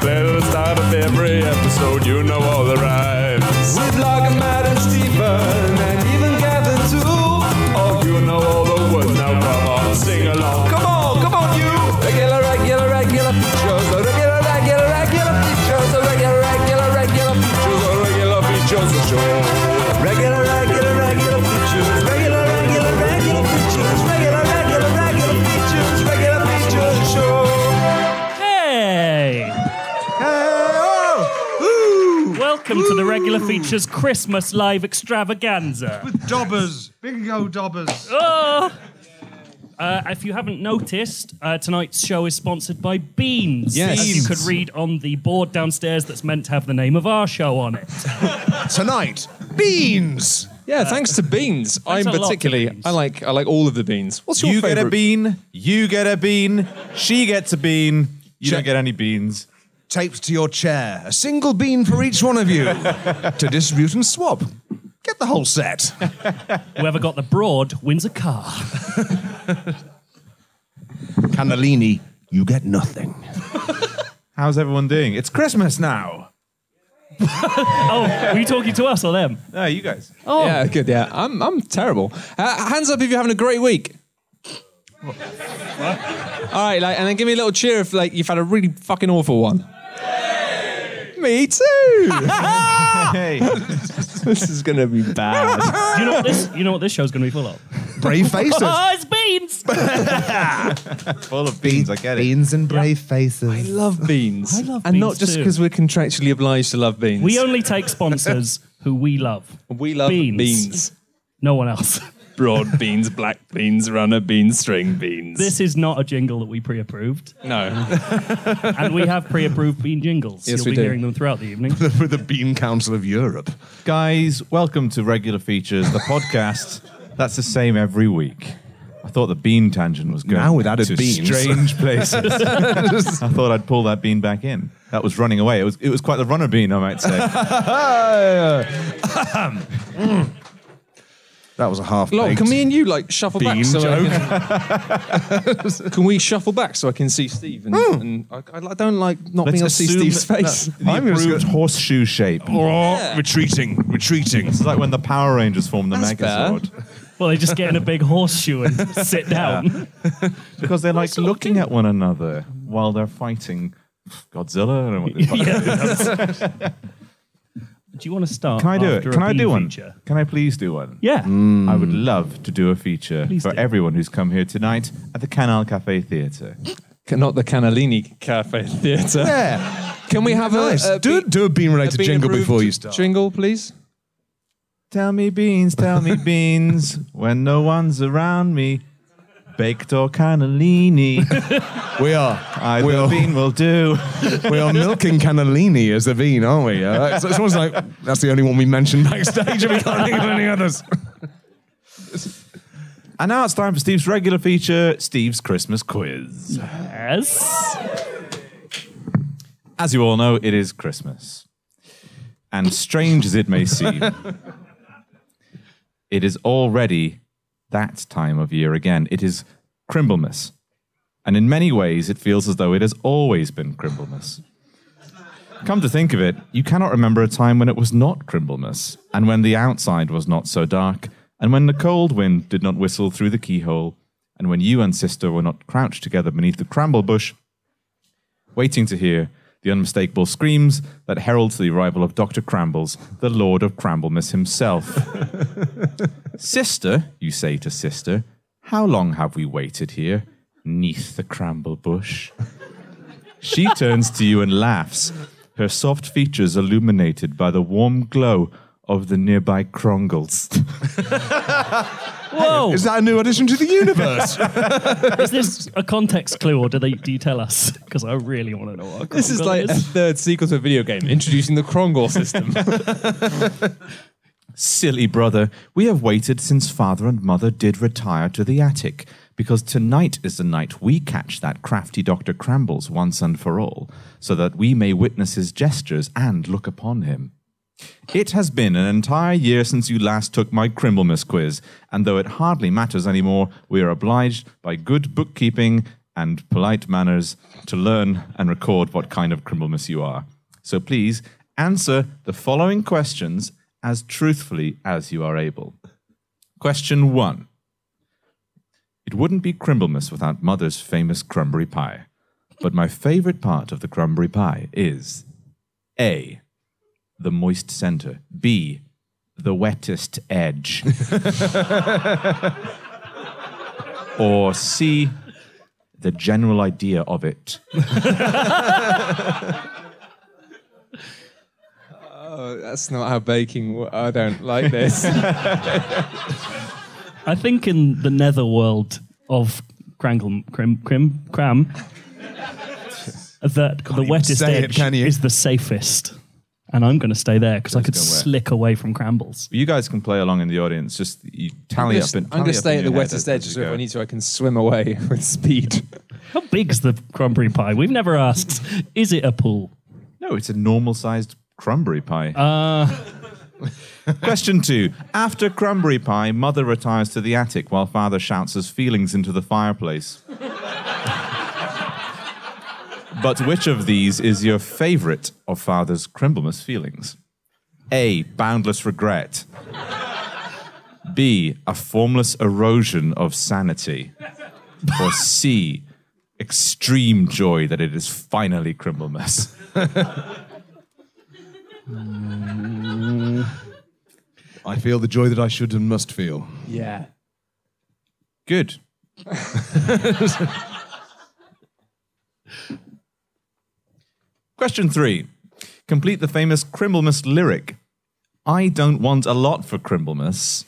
the start of every episode. You know all the. To Regular Features Christmas Live Extravaganza. With dobbers. Bingo dobbers. Oh! Uh, if you haven't noticed, uh, tonight's show is sponsored by Beans. Yes. As you could read on the board downstairs that's meant to have the name of our show on it. Tonight, beans. Yeah, thanks to beans. I'm a lot to particularly. beans. I like. I like all of the beans. What's your You favorite? get a bean. You get a bean. She gets a bean. You don't get any beans. Taped to your chair. A single bean for each one of you to distribute and swap. Get the whole set. Whoever got the broad wins a car. Cannellini, you get nothing. How's everyone doing? It's Christmas now. Oh, were you talking to us or them? No, you guys. Oh, Yeah, good. Yeah, I'm. I'm terrible. Uh, hands up if you're having a great week. All right, like, and then give me a little cheer if like you've had a really fucking awful one. Me too. Hey, this is gonna be bad. you know what this? You know what this show's going to be full of? Brave faces. Oh, it's beans. full of beans. I get it. Beans and brave faces. I love beans. I love and not just too. because we're contractually obliged to love beans. We only take sponsors who we love. we love beans. beans. No one else. Broad beans, black beans, runner beans, string beans. This is not a jingle that we pre-approved, no. and we have pre-approved bean jingles. Yes, You'll we be do. hearing them throughout the evening. For the Bean Council of Europe. Guys, welcome to Regular Features, the podcast that's the same every week. I thought the bean tangent was going Now with added to beans. strange places. I thought I'd pull that bean back in. That was running away. It was it was quite the runner bean, I might say. Mm. That was a half Look, can me and you like shuffle back? Bean So I can, can we shuffle back so I can see Steve? And, hmm. and I, I don't like not being able to see assume Steve's that- face. The I'm just approved horseshoe shape. Oh, yeah. Retreating, retreating. It's like when the Power Rangers formed the That's Megazord. well, they just get in a big horseshoe and sit down. Because they're like looking at one another while they're fighting Godzilla. I don't know what they're fighting. Yeah. Do you want to start? Can I do it? Can I bean do one? feature? Can I please do one? Yeah. Mm. I would love to do a feature Please for do. everyone who's come here tonight at the Canal Cafe Theatre. Not the Cannellini Cafe Theatre. Yeah. Can we have Nice. a, a do, bean- do a bean related jingle before you start. Jingle, please. Tell me beans, tell me beans, when no one's around me. Baked or cannellini, We are. either we are, bean will do. we are milking cannellini as a bean, aren't we? Uh, so it's almost like that's the only one we mentioned backstage and we can't think of any others. And now it's time for Steve's regular feature, Steve's Christmas quiz. Yes. As you all know, it is Christmas. And strange as it may seem, it is already that time of year again. It is Crimblemas. And in many ways, it feels as though it has always been Crimblemas. Come to think of it, you cannot remember a time when it was not Crimblemas, and when the outside was not so dark, and when the cold wind did not whistle through the keyhole, and when you and sister were not crouched together beneath the cramble bush, waiting to hear the unmistakable screams that heralds the arrival of Dr. Crambles, the Lord of Cramblemas himself. sister, you say to sister, how long have we waited here, neath the cramble bush? She turns to you and laughs, her soft features illuminated by the warm glow of the nearby crongles. Whoa. Is that a new addition to the universe? Is this a context clue, or do they do you tell us? Because I really want to know what. A This is Krongle like a third sequel to a video game, introducing the Krongle system. Silly brother, we have waited since father and mother did retire to the attic, because tonight is the night we catch that crafty Dr. Crambles once and for all, so that we may witness his gestures and look upon him. It has been an entire year since you last took my Crimblemas quiz, and though it hardly matters anymore, we are obliged by good bookkeeping and polite manners to learn and record what kind of Crimblemas you are. So please answer the following questions as truthfully as you are able. Question one. It wouldn't be Crimblemas without Mother's famous crumbery pie. But my favorite part of the crumbery pie is A. The moist center. B. The wettest edge. or C. The general idea of it. oh, That's not how baking. wo- I don't like this. I think in the netherworld of Crangle, Crim, Crim, Cram, that the even wettest say it, edge can you? is the safest. And I'm going to stay there because I could slick away from Crambles. You guys can play along in the audience. Just you I'm tally gonna, up. And, I'm gonna stay at the your wettest as- edge so if. I need to, I can swim away with speed. How big's the cranberry pie? We've never asked. Is it a pool? No, it's a normal-sized crumbery pie. Uh, Question two. After crumbery pie, mother retires to the attic while father shouts his feelings into the fireplace. but which of these is your favorite of father's Crimblemas feelings? A. Boundless regret. B. A formless erosion of sanity. Or C. Extreme joy that it is finally Crimblemas. I feel the joy that I should and must feel. Yeah. Good. Question three. Complete the famous Crimblemas lyric. I don't want a lot for Crimblemas.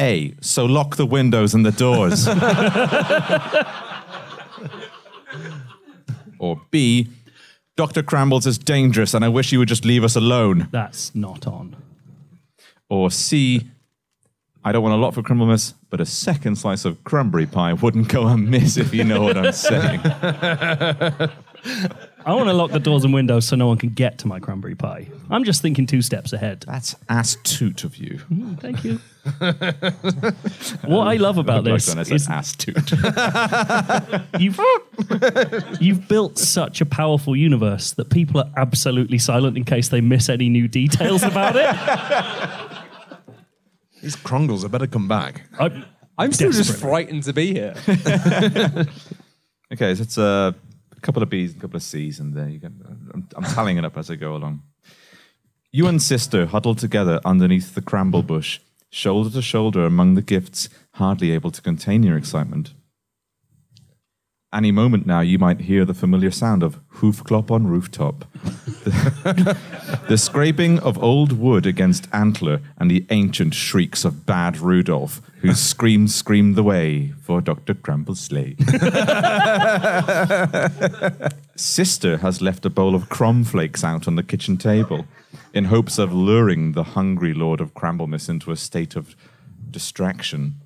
A. So lock the windows and the doors. or B. Dr. Crambles is dangerous and I wish you would just leave us alone. that's not on. Or C, I don't want a lot for Crimblemas, but a second slice of cranberry pie wouldn't go amiss if you know what I'm saying. I want to lock the doors and windows so no one can get to my cranberry pie. I'm just thinking two steps ahead. That's astute of you. Thank you. what I love about Like this when I said is astute. you've you've built such a powerful universe that people are absolutely silent in case they miss any new details about it. These crongles, I better come back. I, I'm still just frightened to be here. okay, so it's uh, a couple of B's and a couple of C's, and there you go. I'm, I'm tallying it up as I go along. You and sister huddled together underneath the cramble bush, shoulder to shoulder among the gifts, hardly able to contain your excitement. Any moment now, you might hear the familiar sound of hoof clop on rooftop, the, scraping of old wood against antler, and the ancient shrieks of bad Rudolph, whose screams screamed the way for Dr. Crample's sleigh. Sister has left a bowl of crumb flakes out on the kitchen table in hopes of luring the hungry Lord of Cramblemas into a state of distraction.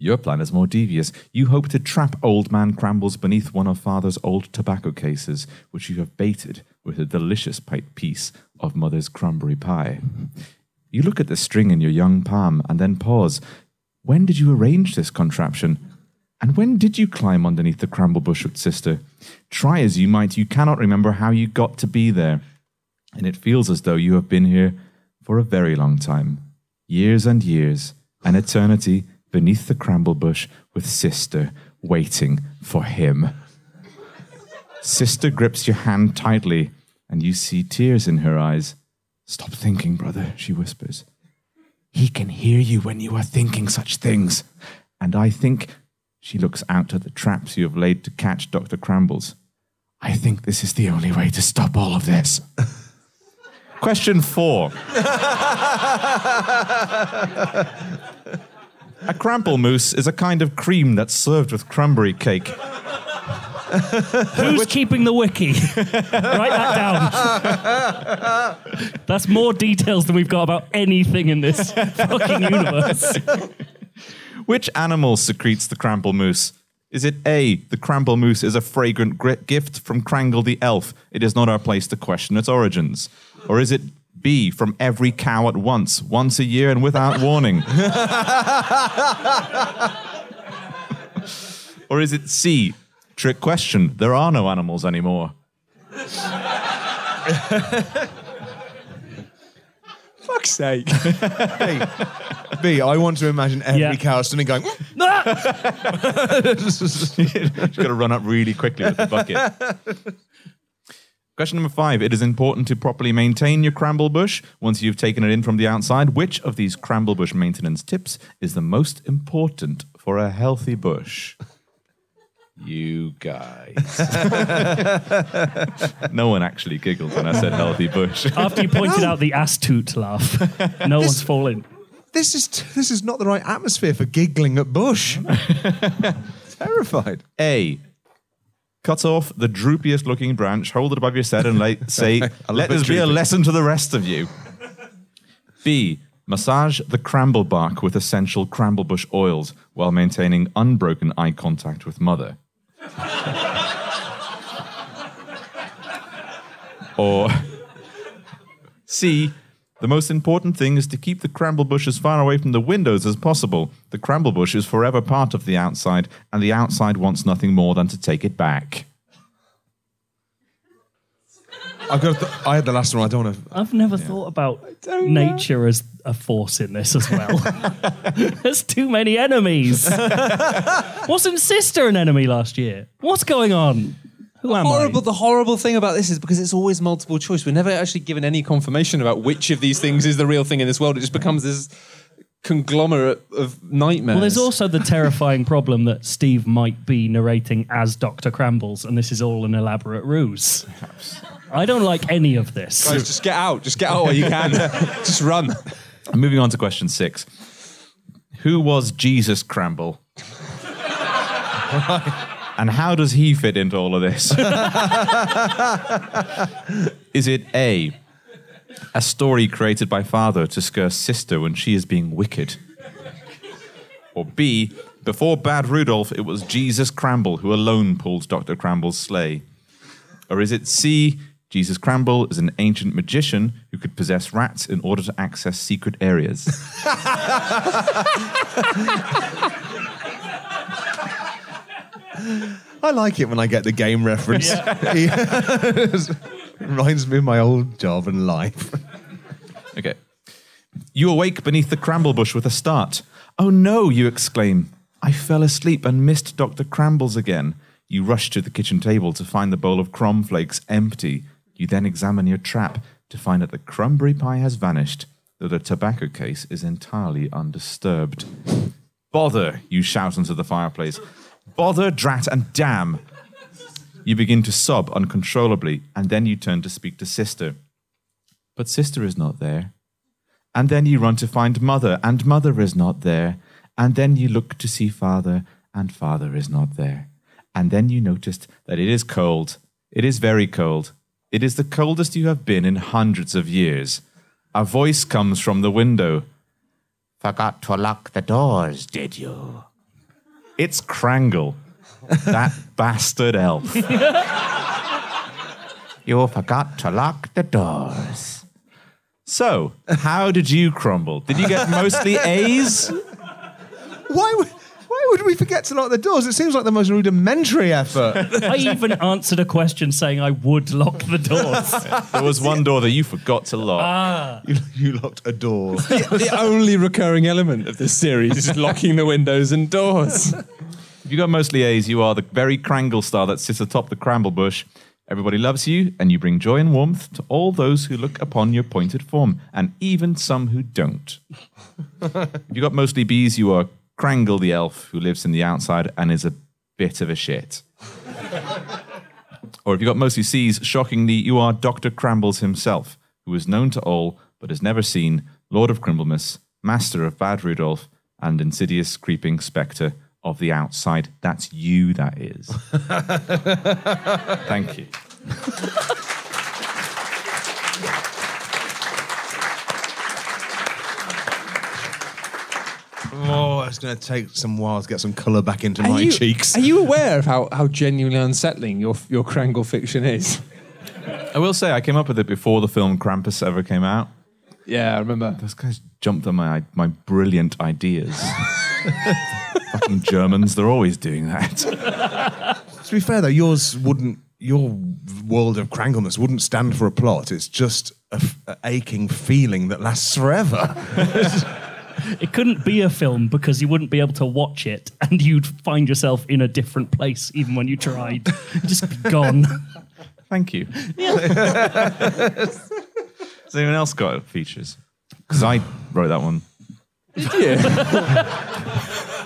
Your plan is more devious. You hope to trap Old Man Crambles beneath one of Father's old tobacco cases, which you have baited with a delicious piece of Mother's cranberry pie. You look at the string in your young palm and then pause. When did you arrange this contraption? And when did you climb underneath the cramble bush with sister? Try as you might, you cannot remember how you got to be there. And it feels as though you have been here for a very long time years and years, an eternity beneath the cramble bush with sister waiting for him. Sister grips your hand tightly, and you see tears in her eyes. Stop thinking, brother, she whispers. He can hear you when you are thinking such things. And I think, she looks out at the traps you have laid to catch Dr. Crambles. I think this is the only way to stop all of this. Question four. a crample mousse is a kind of cream that's served with cranberry cake. Who's keeping the wiki? Write that down. That's more details than we've got about anything in this fucking universe. Which animal secretes the crample mousse? Is it A, the crample mousse is a fragrant gift from Crangle the elf? It is not our place to question its origins. Or is it B, from every cow at once, once a year and without warning? Or is it C? Trick question. There are no animals anymore. Fuck's sake. B. B. I want to imagine every Yeah. cow suddenly going. Just got to run up really quickly with the bucket. Question number five. It is important to properly maintain your cramble bush once you've taken it in from the outside. Which of these cramble bush maintenance tips is the most important for a healthy bush? You guys. no one actually giggled when I said healthy bush. After you pointed out the ass toot laugh, no one's falling. This is this is not the right atmosphere for giggling at Bush. Terrified. A. Cut off the droopiest looking branch, hold it above your head, and say, let this be a lesson to the rest of you. B. Massage the cramble bark with essential cramble bush oils while maintaining unbroken eye contact with mother. or C. The most important thing is to keep the cramble bush as far away from the windows as possible. The cramble bush is forever part of the outside, and the outside wants nothing more than to take it back. I've got. The, I had the last one. I don't want to. I've never thought about nature as a force in this as well. There's too many enemies. Wasn't sister an enemy last year? What's going on? Who am horrible. I? The horrible thing about this is because it's always multiple choice. We're never actually given any confirmation about which of these things is the real thing in this world. It just becomes this conglomerate of nightmares. Well, there's also the terrifying problem that Steve might be narrating as Dr. Crambles, and this is all an elaborate ruse. I don't like any of this. Guys, just get out. Just get out while you can. just run. And moving on to question six. Who was Jesus Cramble? and how does he fit into all of this? is it A, a story created by father to scare sister when she is being wicked? Or B, before Bad Rudolph, it was Jesus Cramble who alone pulled Dr. Cramble's sleigh? Or is it C, Jesus Cramble is an ancient magician who could possess rats in order to access secret areas? I like it when I get the game reference. Reminds me of my old job and life. Okay. You awake beneath the cramble bush with a start. Oh no, you exclaim. I fell asleep and missed Dr. Crambles again. You rush to the kitchen table to find the bowl of crumb flakes empty. You then examine your trap to find that the crumbly pie has vanished, though the tobacco case is entirely undisturbed. Bother, you shout into the fireplace. Bother, drat, and damn. You begin to sob uncontrollably, and then you turn to speak to sister. But sister is not there. And then you run to find mother, and mother is not there. And then you look to see father, and father is not there. And then you noticed that it is cold. It is very cold. It is the coldest you have been in hundreds of years. A voice comes from the window. Forgot to lock the doors, did you? It's Crangle, that bastard elf. you forgot to lock the doors. So, how did you crumble? Did you get mostly A's? Why would, why would we forget to lock the doors? It seems like the most rudimentary effort. I even answered a question saying I would lock the doors. There was one door that you forgot to lock. Ah. you, you locked a door. the only recurring element of this series is locking the windows and doors. If you got mostly A's, you are the very Crangle star that sits atop the Cramble bush. Everybody loves you, and you bring joy and warmth to all those who look upon your pointed form, and even some who don't. if you got mostly B's, you are Crangle the elf who lives in the outside and is a bit of a shit. or if you got mostly C's, shockingly, you are Dr. Crambles himself, who is known to all but is never seen, Lord of Crimblemas, Master of Bad Rudolph, and insidious creeping spectre of the outside. That's you, that is. Thank you. Oh, it's going to take some while to get some colour back into Are my you, cheeks. Are you aware of how, how genuinely unsettling your, your Crangle fiction is? I will say, I came up with it before the film Krampus ever came out. Yeah, I remember. Those guys jumped on my my brilliant ideas. Fucking Germans, they're always doing that. To be fair though, yours wouldn't. Your world of Krangleness wouldn't stand for a plot. It's just a, f- a aching feeling that lasts forever. It couldn't be a film because you wouldn't be able to watch it and you'd find yourself in a different place even when you tried. You'd just be gone. Thank you. Has anyone else got features? Because I wrote that one. Did you?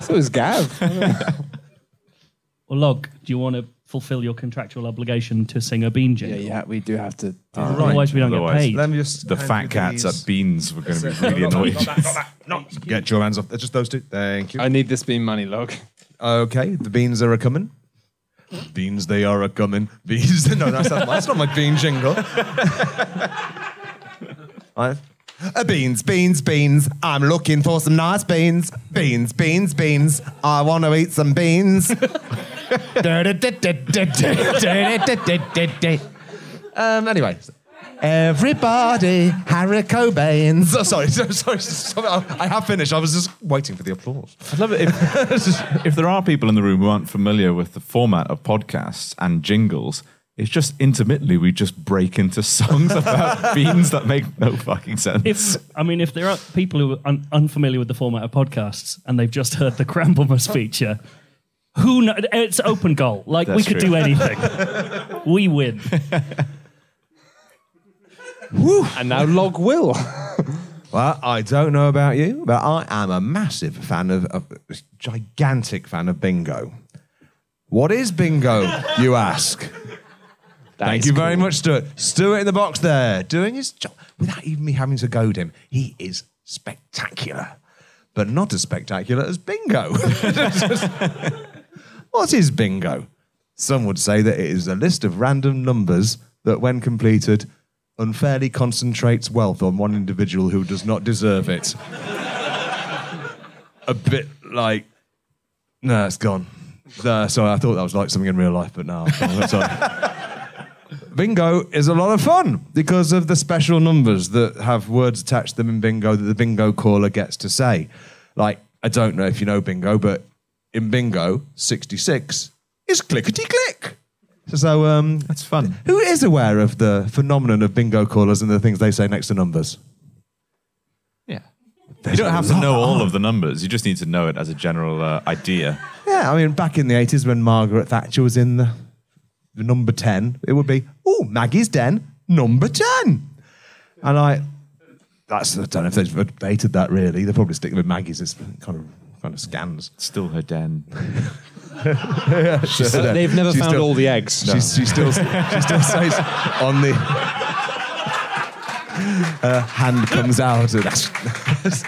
So is Gav. Well, Log, do you want to fulfill your contractual obligation to sing a bean jingle? yeah, yeah, we do have to. do that. Otherwise, we don't Otherwise- get paid. Let me just The fat cats these. at Beans were going to be really annoyed. No, get your hands off. They're Just those two. Thank you. I need this bean money, log. Okay, the beans are a coming. Beans, they are a coming. Beans, no, that's not, that's not my bean jingle. I, uh, beans, beans, beans. I'm looking for some nice beans. Beans, beans, beans. I want to eat some beans. um. Anyway. Everybody, haricot beans. Oh, sorry, sorry, sorry, sorry. I have finished. I was just waiting for the applause. I'd love it if, if there are people in the room who aren't familiar with the format of podcasts and jingles. It's just intermittently we just break into songs about beans that make no fucking sense. If I mean, if there are people who are un- unfamiliar with the format of podcasts and they've just heard the Cramblemas feature, who know? It's open goal. Like we That's could true. do anything. we win. And now log will. Well, I don't know about you, but I am a massive fan of, of gigantic fan of bingo. What is bingo, you ask? Thank is you very much, Stuart. Stuart in the box there, doing his job without even me having to goad him. He is spectacular, but not as spectacular as bingo. what is bingo? Some would say that it is a list of random numbers that, when completed, unfairly concentrates wealth on one individual who does not deserve it. a bit like, no, it's gone. No, sorry, I thought that was like something in real life, but no, I'm sorry. Bingo is a lot of fun because of the special numbers that have words attached to them in bingo that the bingo caller gets to say. Like, I don't know if you know bingo, but in bingo, 66 is clickety click. So, um, That's fun. who is aware of the phenomenon of bingo callers and the things they say next to numbers? Yeah. You don't have to know all of the numbers. You just need to know it as a general uh, idea. Yeah, I mean, back in the 80s when Margaret Thatcher was in the, the number 10, it would be, oh, Maggie's den, number 10. And I, that's, I don't know if they've updated that really. They're probably sticking with Maggie's. It's kind of, kind of scans. Still her den. They've never She's found still- all the eggs. She's, she still, she still says on the, her hand comes out. And that's,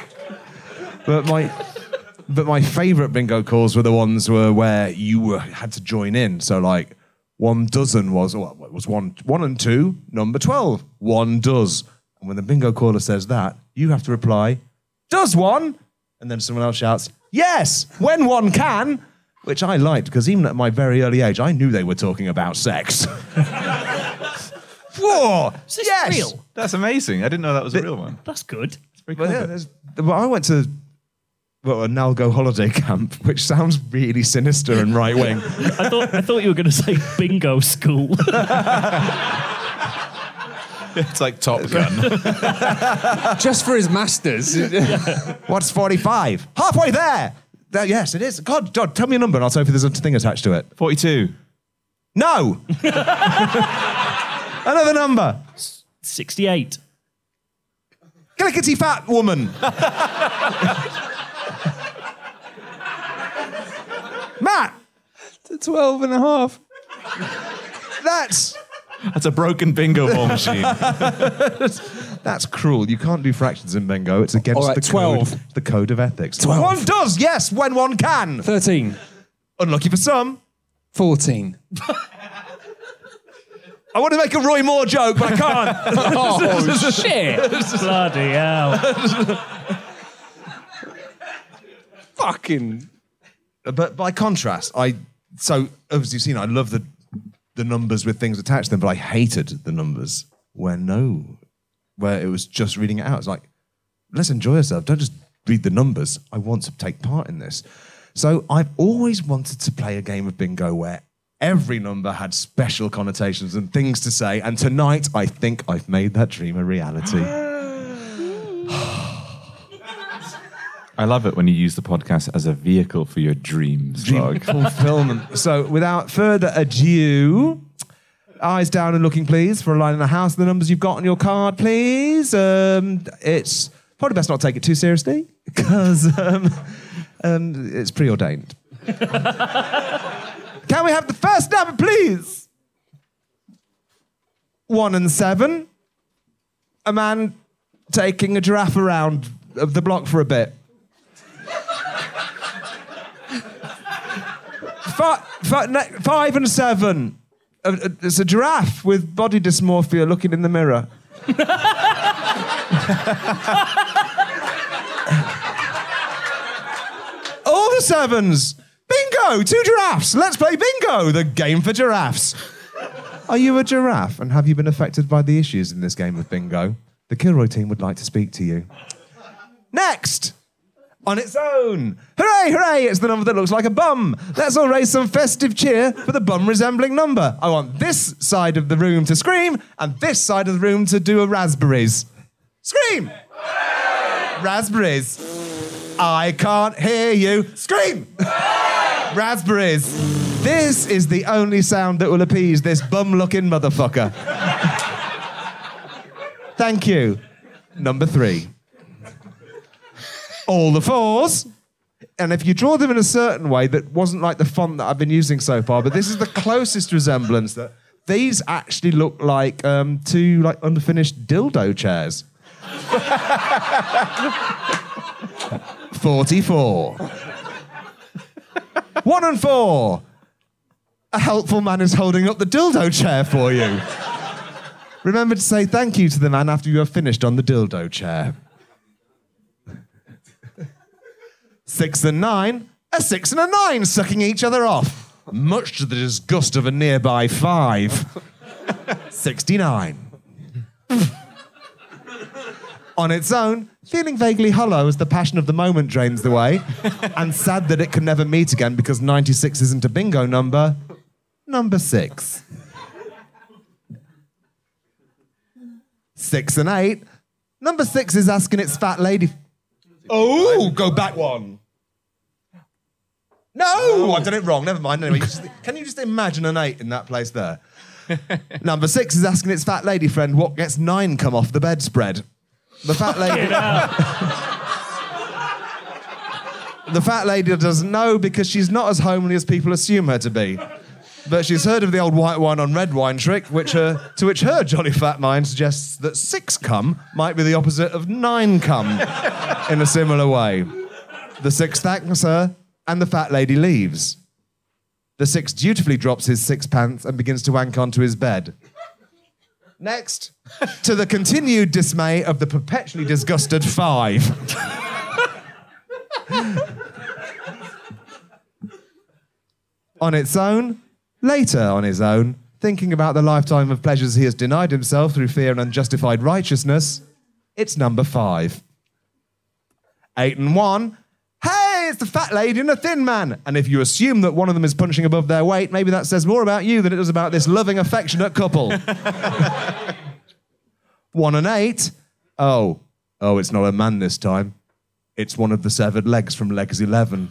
but my, but my favourite bingo calls were the ones were where you were, had to join in. So like one dozen was well, it was one one and two, number twelve. One does. And when the bingo caller says that, you have to reply, does one? And then someone else shouts, yes, when one can. Which I liked because even at my very early age, I knew they were talking about sex. Whoa! Is this yes. real? That's amazing. I didn't know that was a real one. That's good. Very Well, yeah, clever. there's, well, I went to well, a Nalgo holiday camp, which sounds really sinister and right wing. I thought I thought you were going to say bingo school. It's like Top Gun. Just for his masters. What's 45? Halfway there! There- yes, it is. God, God, tell me a number and I'll tell you if there's a thing attached to it. 42. No! Another number. Sixty-eight. Clickety fat woman. Matt, 12 and a half. that's That's a broken bingo ball machine. that's cruel. You can't do fractions in bingo. It's against All right, the 12. code, the code of ethics. 12. One does, yes, when one can. 13. Unlucky for some. 14. I want to make a Roy Moore joke, but I can't. Oh, shit. Bloody hell! Fucking. But by contrast, I so obviously you've seen I love the the numbers with things attached to them, but I hated the numbers where no, where it was just reading it out. It's like let's enjoy ourselves. Don't just read the numbers. I want to take part in this. So I've always wanted to play a game of bingo where every number had special connotations and things to say. And tonight, I think I've made that dream a reality. I love it when you use the podcast as a vehicle for your dreams. dream fulfillment. So, without further ado, eyes down and looking, please, for a line in the house. The numbers you've got on your card, please. Um, it's probably best not take it too seriously because um, um, it's preordained. Can we have the first number, please? One and seven. A man taking a giraffe around the block for a bit. Fi- fi- five and seven. Uh, uh, It's a giraffe with body dysmorphia looking in the mirror. All the sevens. Bingo! Two giraffes. Let's play bingo, the game for giraffes. Are you a giraffe and have you been affected by the issues in this game of bingo? The Kilroy team would like to speak to you. Next! On its own. Hooray, hooray, it's the number that looks like a bum. Let's all raise some festive cheer for the bum resembling number. I want this side of the room to scream and this side of the room to do a raspberries. Scream! Raspberries. I can't hear you. Scream! Raspberries. This is the only sound that will appease this bum looking motherfucker. Thank you. Number three all the fours. And if you draw them in a certain way that wasn't like the font that I've been using so far, but this is the closest resemblance that these actually look like um, two like unfinished dildo chairs. 44. One and four. A helpful man is holding up the dildo chair for you. Remember to say thank you to the man after you have finished on the dildo chair. Six and nine, a six and a nine sucking each other off, much to the disgust of a nearby five. 69. On its own, feeling vaguely hollow as the passion of the moment drains away, and sad that it can never meet again because 96 isn't a bingo number, number six. Six and eight. Number six is asking its fat lady. Oh, go back one. No, oh, I've done it wrong. Never mind. Anyway, just- can you just imagine an eight in that place there? Number six is asking its fat lady friend what gets nine come off the bedspread. The fat lady. the fat lady doesn't know because she's not as homely as people assume her to be. But she's heard of the old white wine on red wine trick, which her, to which her jolly fat mind suggests that six cum might be the opposite of nine cum in a similar way. The sixth thanks her, and the fat lady leaves. The six dutifully drops his six pants and begins to wank onto his bed. Next, to the continued dismay of the perpetually disgusted five. on its own, later on his own, thinking about the lifetime of pleasures he has denied himself through fear and unjustified righteousness, it's number five. Eight and one. It's the fat lady and the thin man. And if you assume that one of them is punching above their weight, maybe that says more about you than it does about this loving, affectionate couple. one and eight. Oh, oh, it's not a man this time. It's one of the severed legs from Legs 11.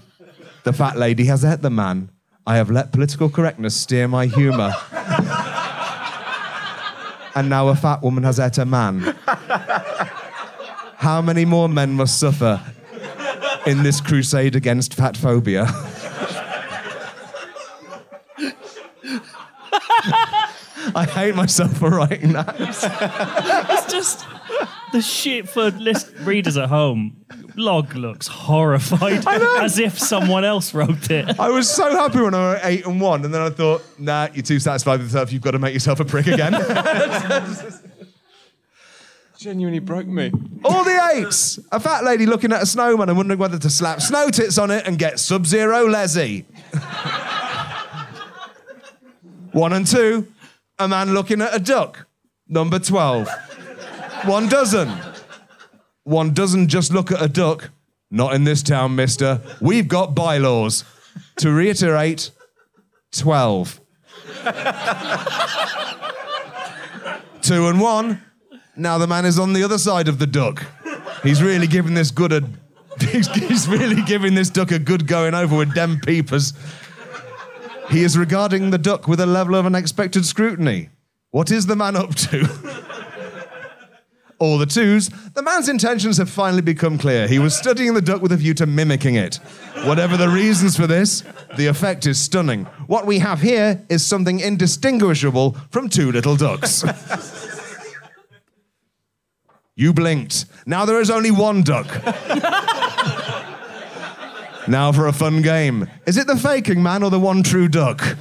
The fat lady has ate the man. I have let political correctness steer my humour. and now a fat woman has ate a man. How many more men must suffer in this crusade against fat phobia? I hate myself for writing that. It's just the shit for list readers at home. Log looks horrified, as if someone else wrote it. I was so happy when I were eight and one, and then I thought, nah, you're too satisfied with yourself. You've got to make yourself a prick again. Genuinely broke me. All the eights. A fat lady looking at a snowman and wondering whether to slap snow tits on it and get Sub Zero Leslie. One and two. A man looking at a duck. Number 12. One dozen. One doesn't just look at a duck. Not in this town, mister. We've got bylaws. To reiterate, 12. Two and one. Now the man is on the other side of the duck. He's really giving this good a. He's, he's really giving this duck a good going over with dem peepers. He is regarding the duck with a level of unexpected scrutiny. What is the man up to? All the twos, the man's intentions have finally become clear. He was studying the duck with a view to mimicking it. Whatever the reasons for this, the effect is stunning. What we have here is something indistinguishable from two little ducks. you blinked. Now there is only one duck. now for a fun game. Is it the faking man or the one true duck?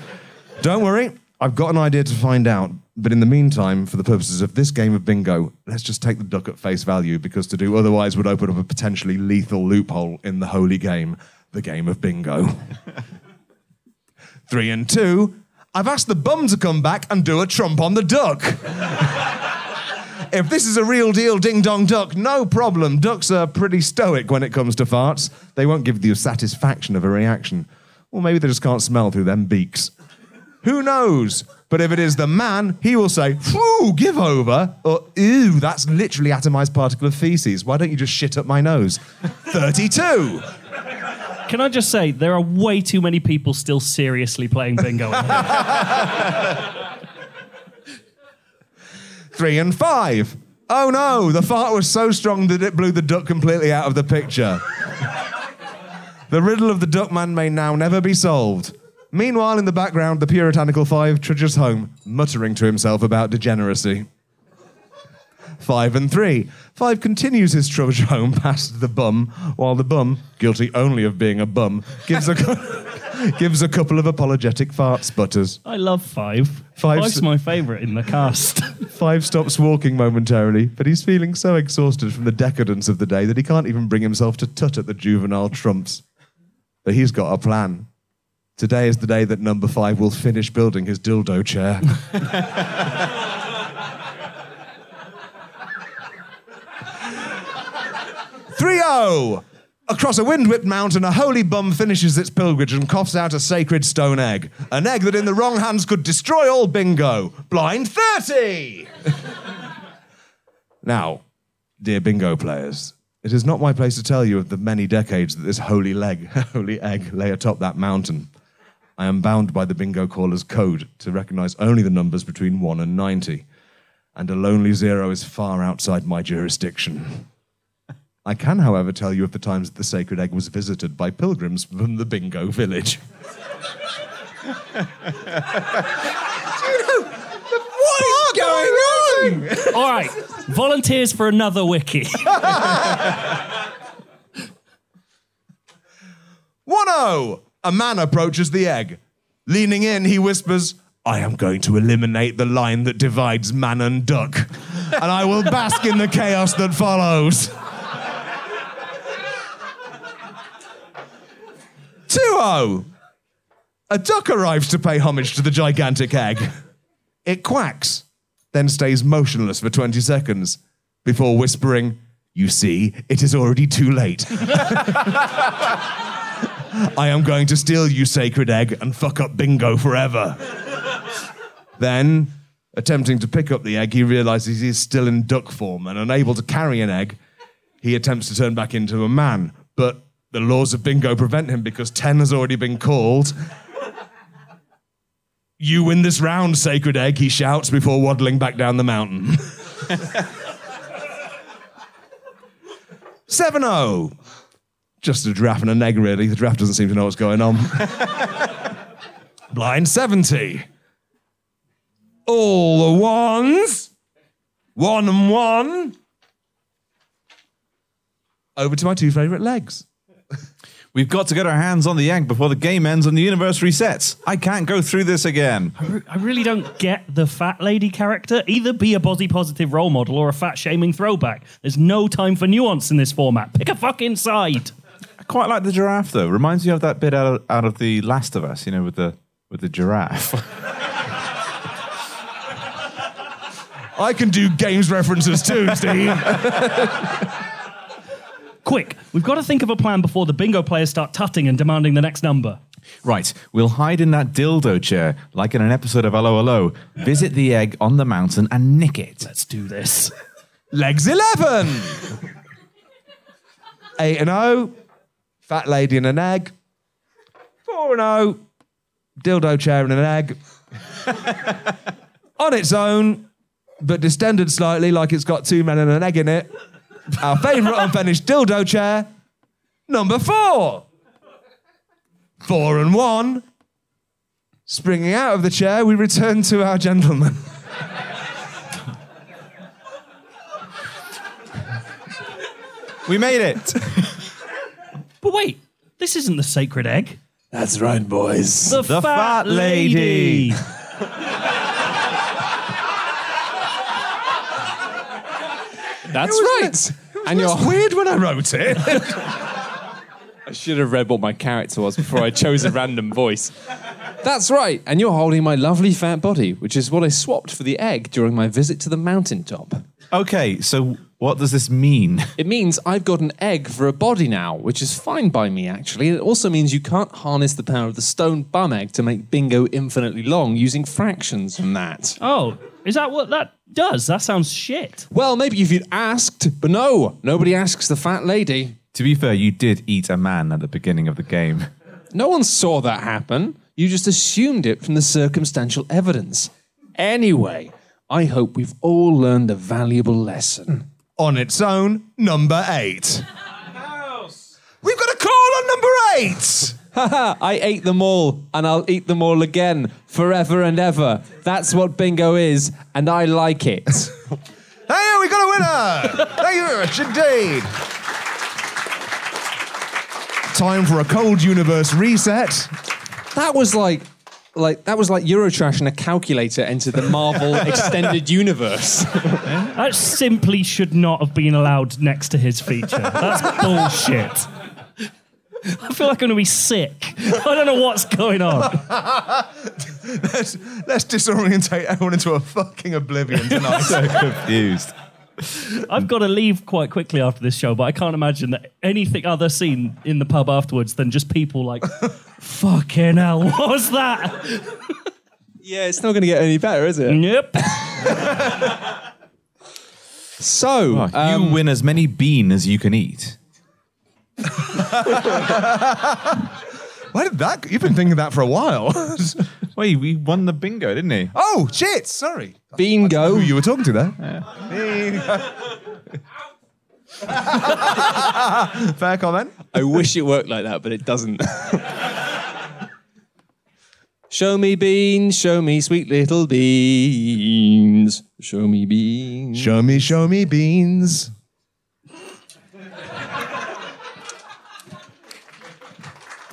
Don't worry, I've got an idea to find out. But in the meantime, for the purposes of this game of bingo, let's just take the duck at face value because to do otherwise would open up a potentially lethal loophole in the holy game, the game of bingo. Three and two, I've asked the bum to come back and do a trump on the duck. if this is a real deal ding dong duck, no problem. Ducks are pretty stoic when it comes to farts. They won't give you satisfaction of a reaction. Or maybe they just can't smell through them beaks. Who knows? But if it is the man, he will say, Whew, give over, or Ew, that's literally atomized particle of feces. Why don't you just shit up my nose? 32. Can I just say, there are way too many people still seriously playing bingo. Three and five. Oh no, the fart was so strong that it blew the duck completely out of the picture. the riddle of the duckman may now never be solved. Meanwhile, in the background, the puritanical five trudges home, muttering to himself about degeneracy. Five and three. Five continues his trudge home past the bum, while the bum, guilty only of being a bum, gives a, gives a couple of apologetic fart sputters. I love Five. Five Five's s- my favourite in the cast. Five stops walking momentarily, but he's feeling so exhausted from the decadence of the day that he can't even bring himself to tut at the juvenile trumps. But he's got a plan. Today is the day that number five will finish building his dildo chair. Three O. Across a wind-whipped mountain, a holy bum finishes its pilgrimage and coughs out a sacred stone egg. An egg that in the wrong hands could destroy all bingo. Blind 30! now, dear bingo players, it is not my place to tell you of the many decades that this holy leg, holy egg lay atop that mountain. I am bound by the bingo caller's code to recognize only the numbers between 1 and 90. And a lonely zero is far outside my jurisdiction. I can, however, tell you of the times that the sacred egg was visited by pilgrims from the bingo village. what is going on? All right, volunteers for another wiki. 1 0. A man approaches the egg. Leaning in, he whispers, I am going to eliminate the line that divides man and duck, and I will bask in the chaos that follows. 2 0. A duck arrives to pay homage to the gigantic egg. It quacks, then stays motionless for 20 seconds before whispering, You see, it is already too late. I am going to steal you, sacred egg, and fuck up bingo forever. then, attempting to pick up the egg, he realizes he is still in duck form and unable to carry an egg. He attempts to turn back into a man, but the laws of bingo prevent him because 10 has already been called. You win this round, sacred egg, he shouts before waddling back down the mountain. 7 0. Just a giraffe and an egg, really. The giraffe doesn't seem to know what's going on. Blind 70. All the ones. One and one. Over to my two favourite legs. We've got to get our hands on the egg before the game ends and the universe resets. I can't go through this again. I really don't get the fat lady character. Either be a body positive role model or a fat shaming throwback. There's no time for nuance in this format. Pick a fucking side. I quite like the giraffe though. Reminds me of that bit out of, out of the Last of Us, you know, with the with the giraffe. I can do games references too, Steve. Quick, we've got to think of a plan before the bingo players start tutting and demanding the next number. Right, we'll hide in that dildo chair, like in an episode of Hello Hello, visit the egg on the mountain and nick it. Let's do this. Legs 11. 8 and 0. Fat lady and an egg. 4 and 0. Dildo chair and an egg. On its own, but distended slightly like it's got two men and an egg in it. Our favourite unfinished dildo chair. Number 4. 4 and 1. Springing out of the chair, we return to our gentleman. We made it! But wait, this isn't the sacred egg. That's right, boys. The, The fat lady. That's right. And you're weird when I wrote it. I should have read what my character was before I chose a random voice. That's right. And you're holding my lovely fat body, which is what I swapped for the egg during my visit to the mountaintop. Okay, so what does this mean? It means I've got an egg for a body now, which is fine by me, actually. It also means you can't harness the power of the stone bum egg to make bingo infinitely long using fractions and that. Oh, is that what that does? That sounds shit. Well, maybe if you'd asked, but no, nobody asks the fat lady. To be fair, you did eat a man at the beginning of the game. No one saw that happen. You just assumed it from the circumstantial evidence. Anyway, I hope we've all learned a valuable lesson. On its own, number 8. We've got a call on number 8. I ate them all, and I'll eat them all again, forever and ever. That's what bingo is, and I like it. Hey, we got a winner! Thank you very much indeed. Time for a cold universe reset. that was like. Like that was like Eurotrash and a calculator entered the Marvel extended universe. That simply should not have been allowed next to his feature. That's bullshit. I feel like I'm going to be sick. I don't know what's going on. Let's, let's disorientate everyone into a fucking oblivion tonight. I'm so confused. I've got to leave quite quickly after this show, but I can't imagine that anything other seen in the pub afterwards than just people like, fucking hell, what was that? yeah, it's not going to get any better, is it? Yep. So, Oh, um, you win as many bean as you can eat. Why did that? You've been thinking that for a while. Wait, we won the bingo, didn't he? oh, shit. Sorry. bingo. Who you were talking to there? Fair comment. I wish it worked like that, but it doesn't. show me beans, show me sweet little beans. Show me beans. Show me, show me beans.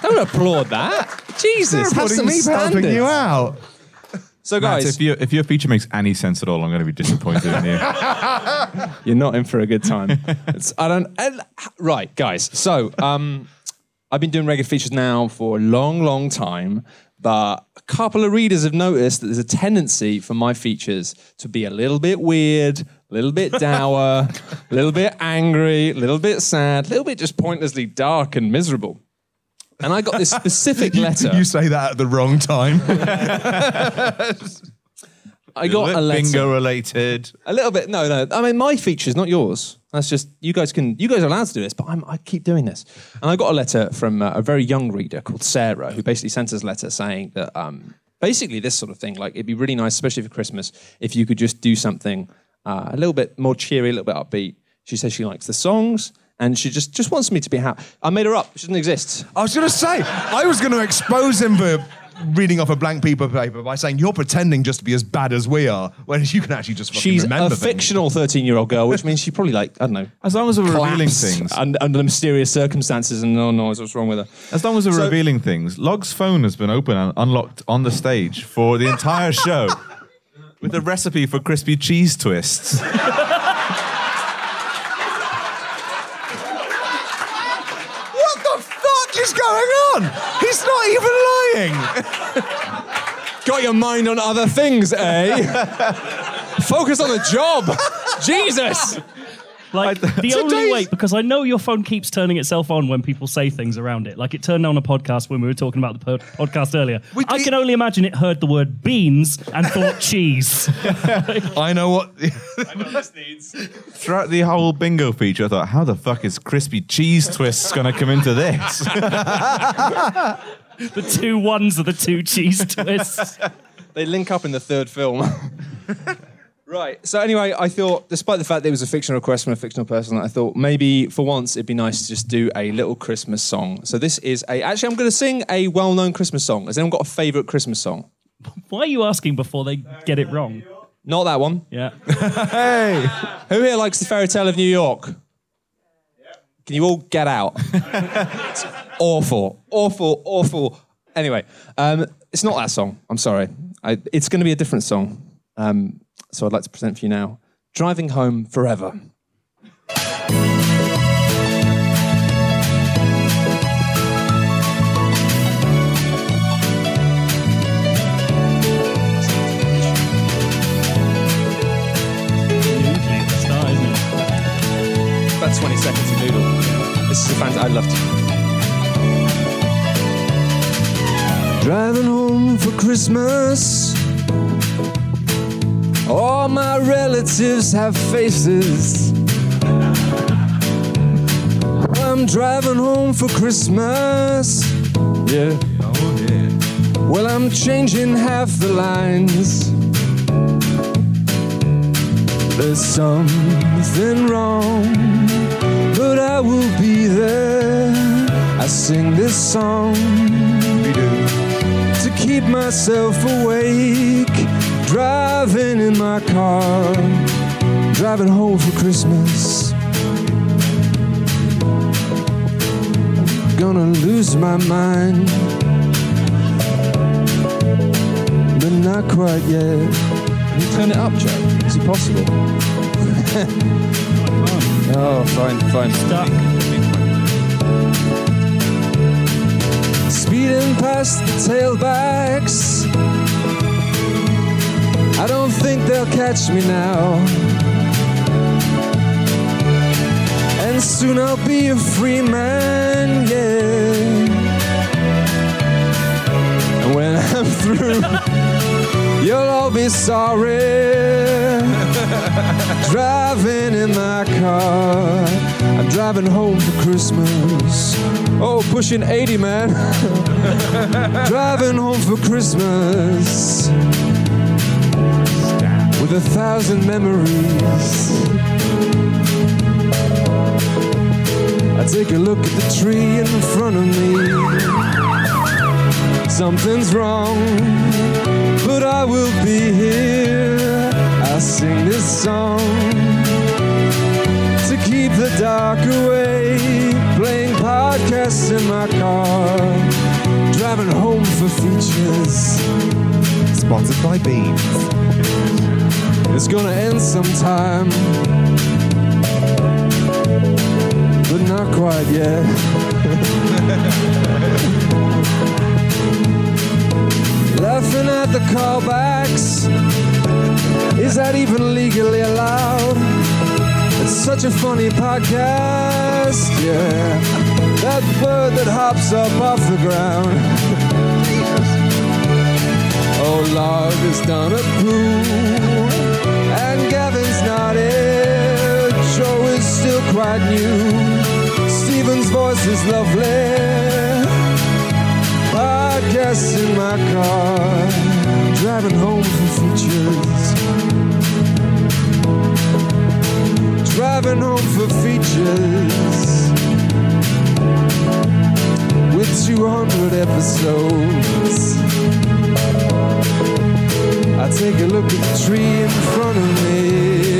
Don't applaud that. Jesus, have Applauding some me for helping standards. you out. So, Matt, guys, if, your if your feature makes any sense at all, I'm going to be disappointed in you. You're not in for a good time. It's- I don't. and- right, guys. So, um, I've been doing regular features now for a long, long time, but a couple of readers have noticed that there's a tendency for my features to be a little bit weird, a little bit dour, a little bit angry, a little bit sad, a little bit just pointlessly dark and miserable. And I got this specific letter. You say that at the wrong time. I got a letter. bingo related. A little bit. No, no. I mean, my features, not yours. That's just you guys can. You guys are allowed to do this, but I'm, I keep doing this. And I got a letter from uh, a very young reader called Sarah, who basically sent us a letter saying that um, basically this sort of thing, like it'd be really nice, especially for Christmas, if you could just do something uh, a little bit more cheery, a little bit upbeat. She says she likes the songs. And she just, just wants me to be happy. I made her up. She doesn't exist. I was going to say, I was going to expose him for reading off a blank piece of paper by saying you're pretending just to be as bad as we are, when you can actually just fucking She's remember a things. fictional 13 year old girl, which means she probably, like, I don't know, As long as we're revealing things. under, under mysterious circumstances and oh, no one knows what's wrong with her. As long as we're So- revealing things. Log's phone has been open and unlocked on the stage for the entire show with a recipe for crispy cheese twists. What the fuck is going on? He's not even lying. Got your mind on other things, eh? Focus on the job. Jesus. Like the only Today's- way, because I know your phone keeps turning itself on when people say things around it. Like it turned on a podcast when we were talking about the pod- podcast earlier. We- I we- can only imagine it heard the word beans and thought cheese. I know what. This means. Throughout the whole bingo feature, I thought, how the fuck is crispy cheese twists going to come into this? the two ones are the two cheese twists. They link up in the third film. Right. So anyway, I thought, despite the fact that it was a fictional request from a fictional person, I thought maybe for once it'd be nice to just do a little Christmas song. So this is a. Actually, I'm going to sing a well-known Christmas song. Has anyone got a favourite Christmas song? Why are you asking before they get it wrong? Not that one. Yeah. Hey, who here likes the fairy tale of New York? Yeah. Can you all get out? it's awful, awful, awful. Anyway, um, it's not that song. I'm sorry. I, it's going to be a different song. Um, so I'd like to present for you now Driving Home Forever. Noodly at the start, isn't it? About 20 seconds of noodle. This is a fantastic. I loved it. Driving home for Christmas. All my relatives have faces. I'm driving home for Christmas. Yeah. Well, I'm changing half the lines. There's something wrong, but I will be there. I sing this song to keep myself awake. Driving in my car, driving home for Christmas. Gonna lose my mind, but not quite yet. Can you turn it up, Joe? Is it possible? oh, fine, fine. Stuck. Speeding past the tailbacks. I don't think they'll catch me now. And soon I'll be a free man, yeah. And when I'm through, you'll all be sorry. driving in my car. I'm driving home for Christmas. Oh, pushing 80, man. driving home for Christmas. With a thousand memories. I take a look at the tree in front of me. Something's wrong, but I will be here. I sing this song to keep the dark away. Playing podcasts in my car, driving home for features. Sponsored by Beans. It's gonna end sometime, but not quite yet. Laughing at the callbacks. Is that even legally allowed? It's such a funny podcast, yeah. That bird that hops up off the ground. Oh, Lord has done a poo. Quite new. Stephen's voice is lovely. Podcast in my car. Driving home for features. Driving home for features. With 200 episodes. I take a look at the tree in front of me.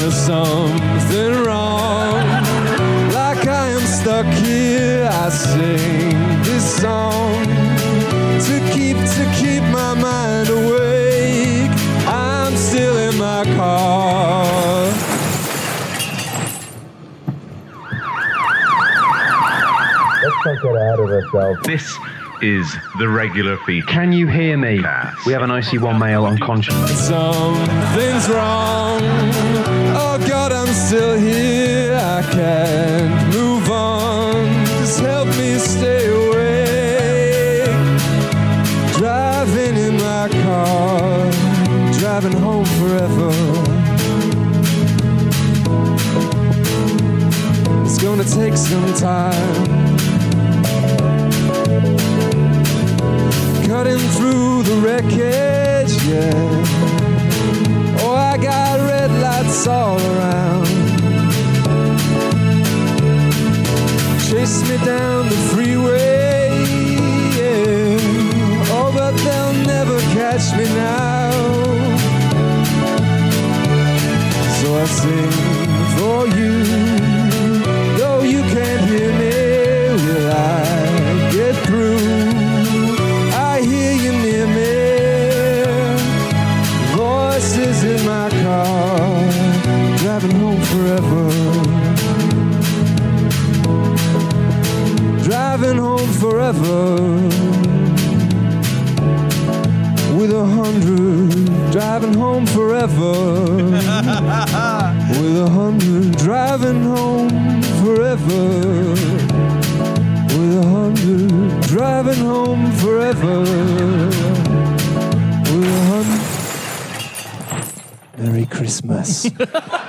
There's something wrong. Like I am stuck here, I sing this song to keep to keep my mind awake. I'm still in my car. Let's not get ahead of ourselves. This is the regular feed. Can you hear me? Yes. We have an IC1 male unconscious. Something's wrong. Can't move on. Just help me stay awake. Driving in my car, driving home forever. It's gonna take some time. Cutting through the wreckage, yeah. Oh, I got red lights all around. Chase me down the freeway, yeah. Oh, but they'll never catch me now. So I sing for you, though you can't hear me. Will I get through? I hear you near me. Voices in my car, driving home forever. Forever. With a hundred, driving home forever. With a hundred, driving home forever. With a hundred, driving home forever. With a hundred. Merry Christmas.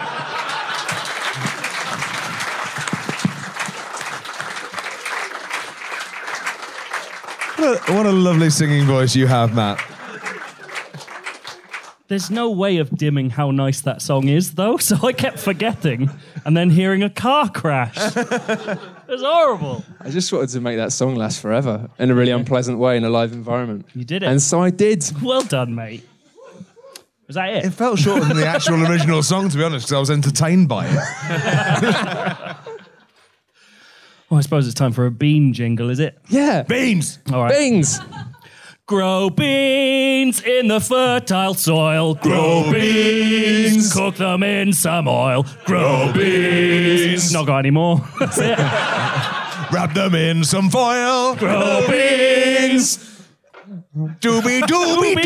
a, what a lovely singing voice you have, Matt. There's no way of dimming how nice that song is, though, so I kept forgetting and then hearing a car crash. it was horrible. I just wanted to make that song last forever in a really unpleasant way in a live environment. You did it. And so I did. Well done, mate. Was that it? It felt shorter than the actual original song, to be honest, because I was entertained by it. Oh, I suppose it's time for a bean jingle, is it? Yeah. Beans! All right. Beans. Grow beans in the fertile soil. Grow beans. Cook them in some oil. Grow beans. Not got any more. That's it. Wrap them in some foil. Grow beans. Doobie doobie Doobie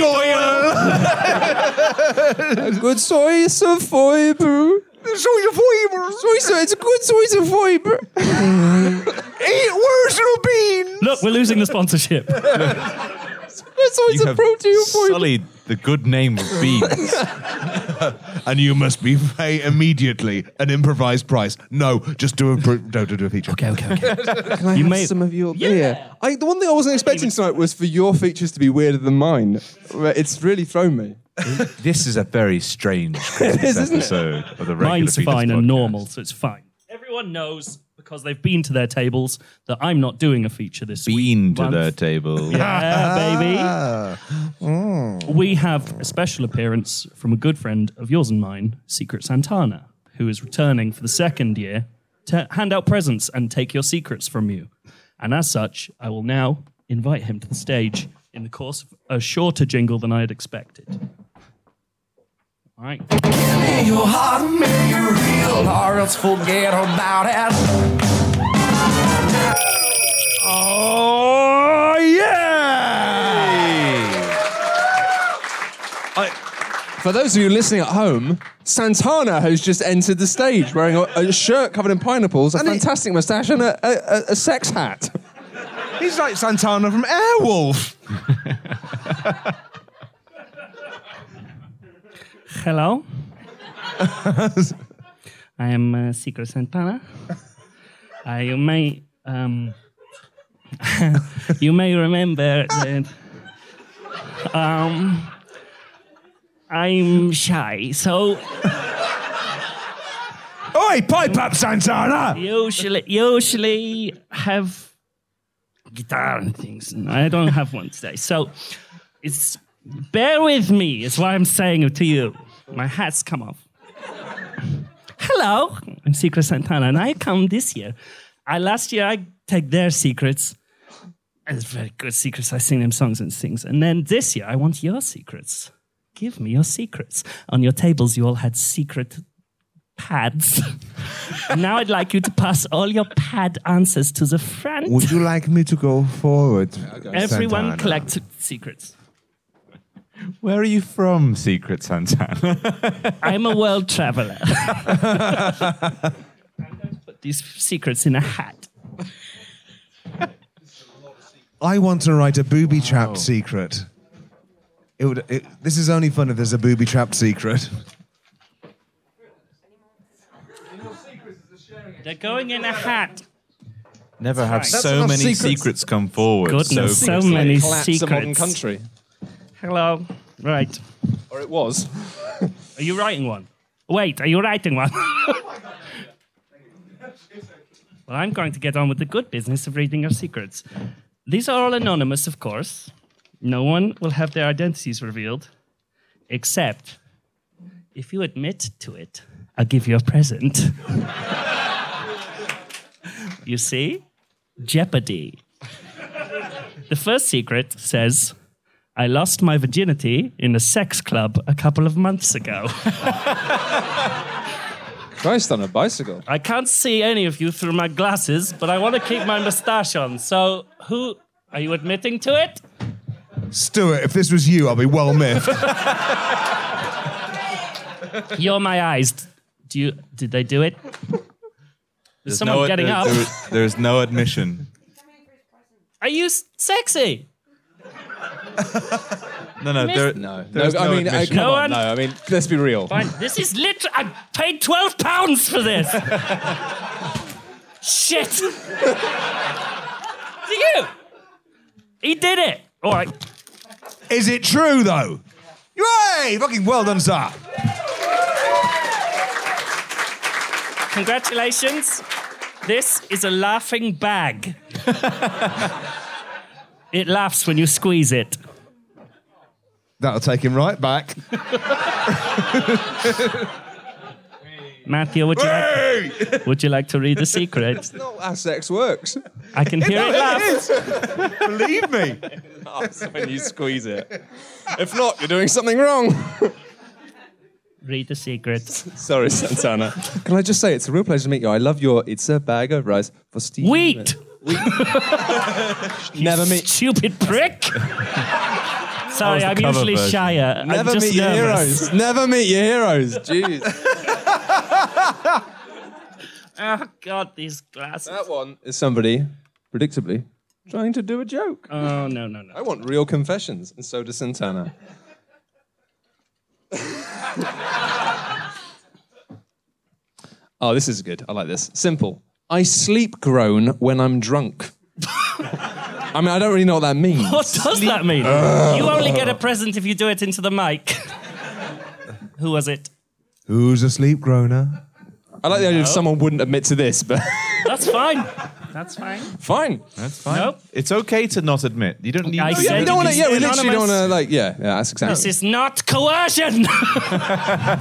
doyle. Good source of fiber. Soy fiber. Source, it's a good source of fiber. Eight words of beans. Look, we're losing the sponsorship. Good source You of protein fiber. sullied the good name of beans. And you must be pay immediately an improvised price. No, just do a pro- no, do a feature. Okay, okay, okay. Can I You have may- some of your Yeah. beer? I, the one thing I wasn't expecting tonight was for your features to be weirder than mine. It's really thrown me. This is a very strange Christmas isn't episode of the regular Mine's Features fine and normal, so it's fine. Everyone knows because they've been to their tables that I'm not doing a feature this week. Bean to month. their table. Yeah, baby. Hmm. We have a special appearance from a good friend of yours and mine, Secret Santana, who is returning for the second year to hand out presents and take your secrets from you. And as such, I will now invite him to the stage in the course of a shorter jingle than I had expected. All right. Your heart make you real, or else forget about it. Oh yeah! For those of you listening at home, Santana has just entered the stage wearing a, a shirt covered in pineapples, a And he- fantastic moustache, and a, a, a- a sex hat. He's like Santana from Airwolf. Hello. I am uh, Secret Santana. Uh, you may um, you may remember that um, I'm shy, so Oi, pipe up, Santana! usually usually have guitar and things. and I don't have one today, so it's bear with me. Is what I'm saying to you. My hat's come off. Hello, I'm Secret Santana, and I come this year. I last year I take their secrets. It's very good secrets. I sing them songs and things. And then this year I want your secrets. Give me your secrets. On your tables, you all had secret pads. now I'd like you to pass all your pad answers to the front. Would you like me to go forward? Everyone Santana? collect secrets. Where are you from, Secret Santana? I'm a world traveler. Put these secrets in a hat. I want to write a booby trapped Oh. secret. It would. It, this is only fun if there's a booby trapped secret. They're going in a hat. Never have That's so many secrets. secrets. come forward. Goodness, so so many secrets. a modern country. Hello. Right. Or it was. Are you writing one? Wait, are you writing one? well, I'm going to get on with the good business of reading your secrets. These are all anonymous, of course. No one will have their identities revealed, except if you admit to it, I'll give you a present. you see? Jeopardy. The first secret says, I lost my virginity in a sex club a couple of months ago. Christ on a bicycle. I can't see any of you through my glasses, but I want to keep my moustache on. So, who are you admitting to it? Stuart, if this was you, I'll be well miffed. You're my eyes. Do you? Did they do it? There's There's someone no- getting there- up. there- there's no admission. Are you sexy? No, no, there, No, no. there's I mean, uh, come No on. one- No, I mean, let's be real. Fine. This is literally. I paid twelve pounds for this. Shit. Do you? He did it. All right. is it true though? Yay! Fucking well done, sir. Congratulations. This is a laughing bag. it laughs when you squeeze it. That'll take him right back. Matthew, would you like, would you like to read the secret? Not how sex works. I can hear it laugh. Believe me. That's when you squeeze it. If not, you're doing something wrong. Read the secret. Sorry, Santana. Can I just say, it's a real pleasure to meet you. I love your It's a Bag of Rice for Steve. Wheat! Never meet. Stupid prick! Sorry, I'm cover usually version. shyer. I'm Never just meet your nervous. heroes. Never meet your heroes. Jeez. Oh, God, these glasses. that one is somebody, predictably, trying to do a joke. Oh, no, no, no. I no. want real confessions, and so does Santana. oh, this is good. I like this. Simple. I sleep groan when I'm drunk. I mean, I don't really know what that means. What does that mean? you only get a present if you do it into the mic. Who was it? Who's a sleep groaner? I like the idea if someone wouldn't admit to this, but That's fine. That's fine. fine. That's fine. Nope. It's okay to not admit. You don't need I to said Yeah, we don't want to. is Yeah, we literally don't want to. Like, yeah, yeah, that's exactly. This is not coercion.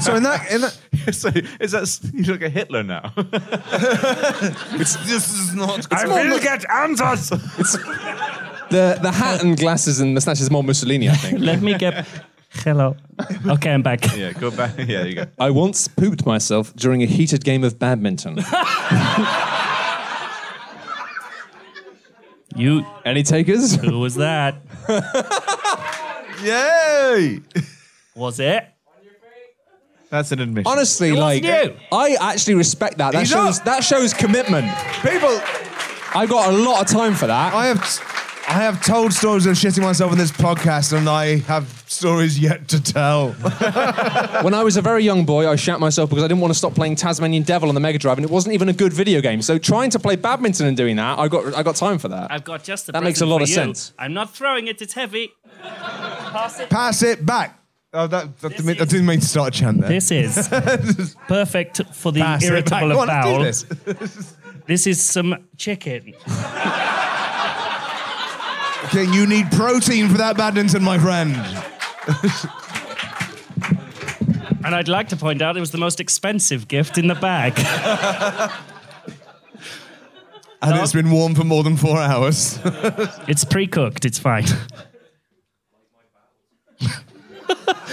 So in that, in that, so is that you look at Hitler now? it's, this is not. I will get answers. the the hat and glasses and the moustache is more Mussolini, I think. Let me get. Hello. Okay, I'm back. yeah, go back. Yeah, you go. I once pooped myself during a heated game of badminton. You. Any takers? Who was that? Yay! Was it? That's an admission. Honestly, It like you. I actually respect that. That He's shows not. that shows commitment. People, I got a lot of time for that. I have, I have told stories of shitting myself in this podcast, and I have stories yet to tell. when I was a very young boy, I shat myself because I didn't want to stop playing Tasmanian Devil on the Mega Drive, and it wasn't even a good video game. So trying to play badminton and doing that, I got I got time for that. I've got just the That makes a lot of you. sense. I'm not throwing it. It's heavy. Pass it. Pass it back. Oh, that, that didn't mean, I didn't mean to start a chant there. This is perfect for the Pass irritable Go on, bowel. this. This is some chicken. Okay, you need protein for that badminton, my friend. And I'd like to point out it was the most expensive gift in the bag. And it's been warm for more than four hours. it's pre cooked, it's fine.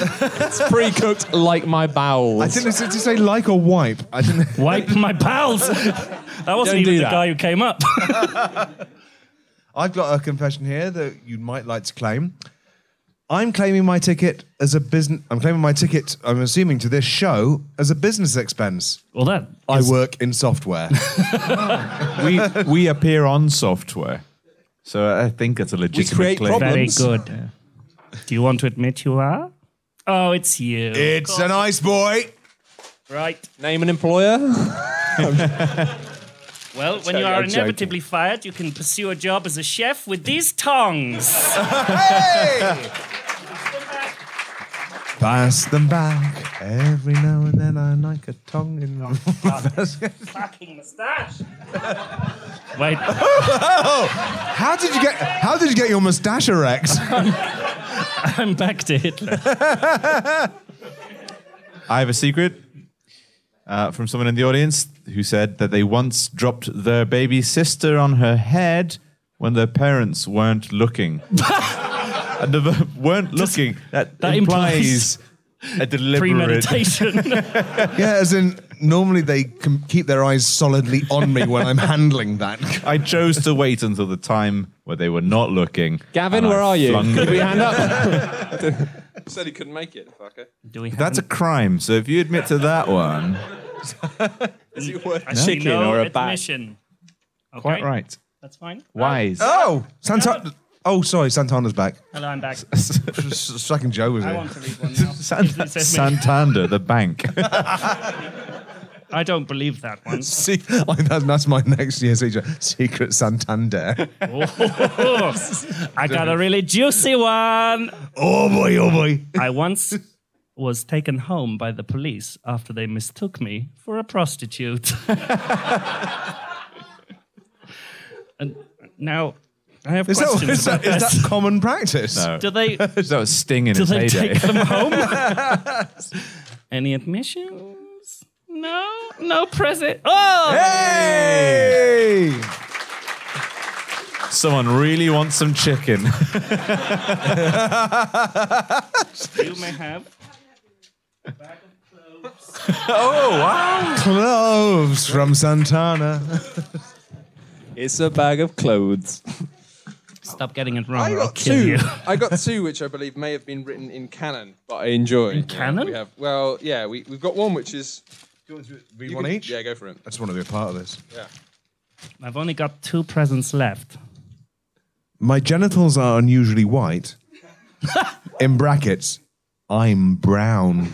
It's pre-cooked like my bowels. I didn't did you say like or wipe. I didn't. Wipe my pals. That wasn't Don't even do the that. guy who came up. I've got a confession here that you might like to claim. I'm claiming my ticket as a business. I'm claiming my ticket. I'm assuming to this show as a business expense. well, that I is- work in software. we we appear on software, so I think it's a legitimate create claim. problems. very good. Do you want to admit you are? Oh, it's you. it's a nice boy. right. Name an employer. Well, when you are I'm joking. inevitably fired, you can pursue a job as a chef with these tongs. Pass them back every now and then. I like a tongue in my. Fucking moustache. Wait, How did you get? How did you get your moustache erect? I'm back to Hitler. I have a secret uh, from someone in the audience who said that they once dropped their baby sister on her head when their parents weren't looking. and the weren't looking. That, that implies, a deliberate. Premeditation. yeah, as in normally they can keep their eyes solidly on me when I'm handling that. I chose to wait until the time where they were not looking. Gavin, and I where are you? Could we hand up? Said he couldn't make it. Fucker. Do we That's a crime. So if you admit to that one, Is it worth a actually chicken no or a bat? admission? Okay, quite right. That's fine. Wise. Oh, oh! Santa. Oh, sorry, Santana's back. Hello, I'm back. Second Joe was I it? want to read one now. San- It says me. Santander, the bank. I don't believe that one. See, like that, that's my next year's feature. Secret Santander. Oh, I got a really juicy one. oh boy, oh boy. I once was taken home by the police after they mistook me for a prostitute. and now I have Is that, questions is, that, about is that common practice? No. Do they Is that was Sting in do his they heyday. take them home? Any admissions? No, no present. Oh, Hey! Someone really wants some chicken. you may have. Cloves oh, from Santana. It's a bag of clothes. Stop getting it wrong, I or I'll got kill two. you. I got two, which I believe may have been written in canon, but I enjoy. In canon? We have. Well, yeah, we, we've got one which is. Read you one can- each? Yeah, go for it. I just want to be a part of this. Yeah. I've only got two presents left. My genitals are unusually white. In brackets, I'm brown.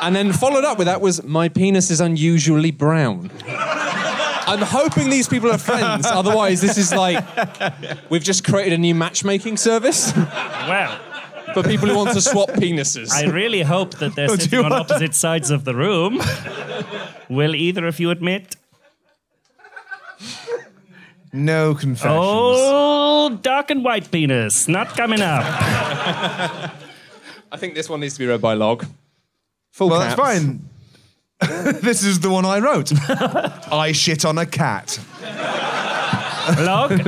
And then followed up with that was my penis is unusually brown. I'm hoping these people are friends. Otherwise, this is like we've just created a new matchmaking service Well, for people who want to swap penises. I really hope that they're oh, do sitting on want- opposite sides of the room. Will either of you admit? No confessions. Oh, dark and white penis, not coming up. I think this one needs to be read by log. Full well, caps. that's fine. this is the one I wrote. I shit on a cat. Log,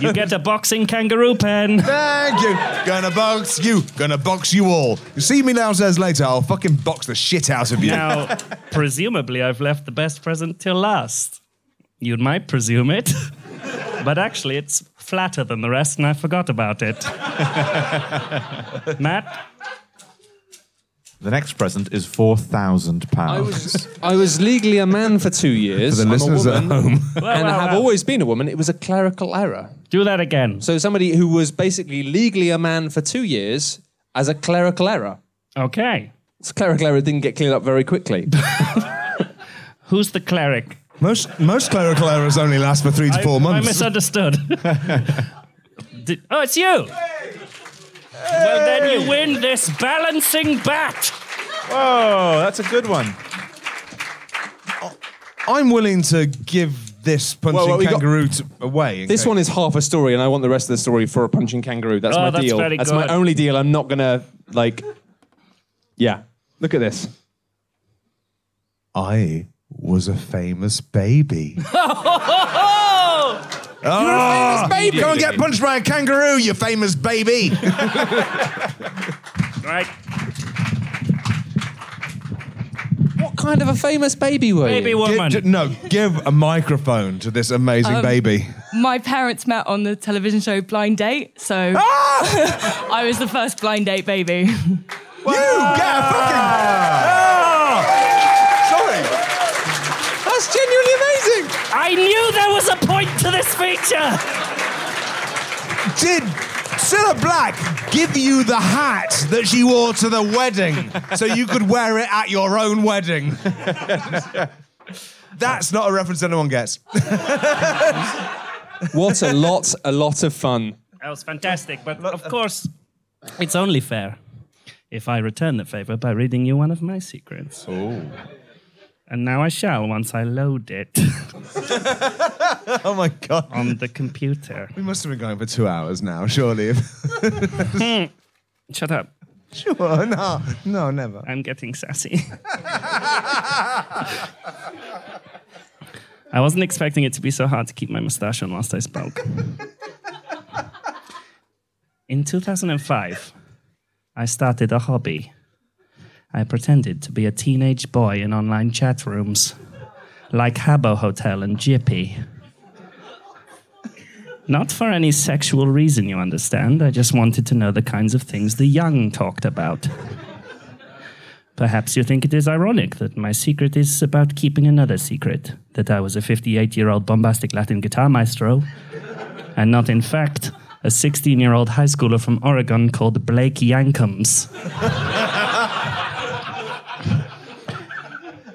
you get a boxing kangaroo pen. Thank you. Gonna box you. Gonna box you all. You see me downstairs later, I'll fucking box the shit out of you. Now, presumably, I've left the best present till last. You might presume it, but actually, it's flatter than the rest, and I forgot about it. Matt, the next present is four thousand I pounds. was I was legally a man for two years. For the I'm listeners a at woman, home. Well, and well, have well. always been a woman. It was a clerical error. do that again. So somebody who was basically legally a man for two years as a clerical error. Okay. This clerical error didn't get cleared up very quickly. Who's the cleric? Most most clerical errors only last for three to I, four I months. I misunderstood. Did- oh, it's you. Well, then you win this balancing bat. Whoa, that's a good one. Oh, I'm willing to give this punching Well, well, we got- kangaroo to, away. in this case- one is half a story, and I want the rest of the story for a punching kangaroo. That's Oh, my that's deal. very that's good. my only deal. I'm not gonna like. Yeah, look at this. I was a famous baby. You're Oh! oh, baby. Go and get punched by a kangaroo, you famous baby. Right. What kind of a famous baby were Baby you? woman. Gi- gi- no, give a microphone to this amazing Um, baby. My parents met on the television show Blind Date, so Ah! I was the first blind date baby. You get a fucking. I knew there was a point to this feature. Did Cilla Black give you the hat that she wore to the wedding so you could wear it at your own wedding? That's not a reference anyone gets. What a lot, a lot of fun. That was fantastic, but of course, it's only fair if I return the favor by reading you one of my secrets. Oh. And now I shall once I load it Oh my god. on the computer. We must have been going for two hours now, surely. Hmm. Shut up. sure, no, no, never. I'm getting sassy. I wasn't expecting it to be so hard to keep my mustache on whilst I spoke. In 2005, I started a hobby. I pretended to be a teenage boy in online chat rooms, like Habbo Hotel and Jippy. Not for any sexual reason, you understand. I just wanted to know the kinds of things the young talked about. Perhaps you think it is ironic that my secret is about keeping another secret that I was a 58 year old bombastic Latin guitar maestro, and not, in fact, a 16 year old high schooler from Oregon called Blake Yankums.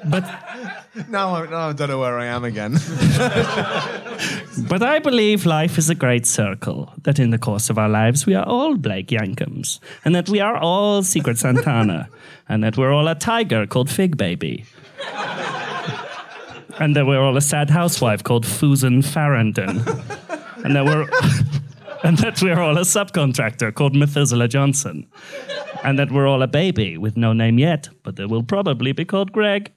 but, Now, I- now I don't know where I am again. but I believe life is a great circle, that in the course of our lives we are all Blake Yankums, and that we are all Secret Santana, and that we're all a tiger called Fig Baby. and that we're all a sad housewife called Fusen Farrington, and that we're and that we're all a subcontractor called Methuselah Johnson, and that we're all a baby with no name yet, but that will probably be called Greg.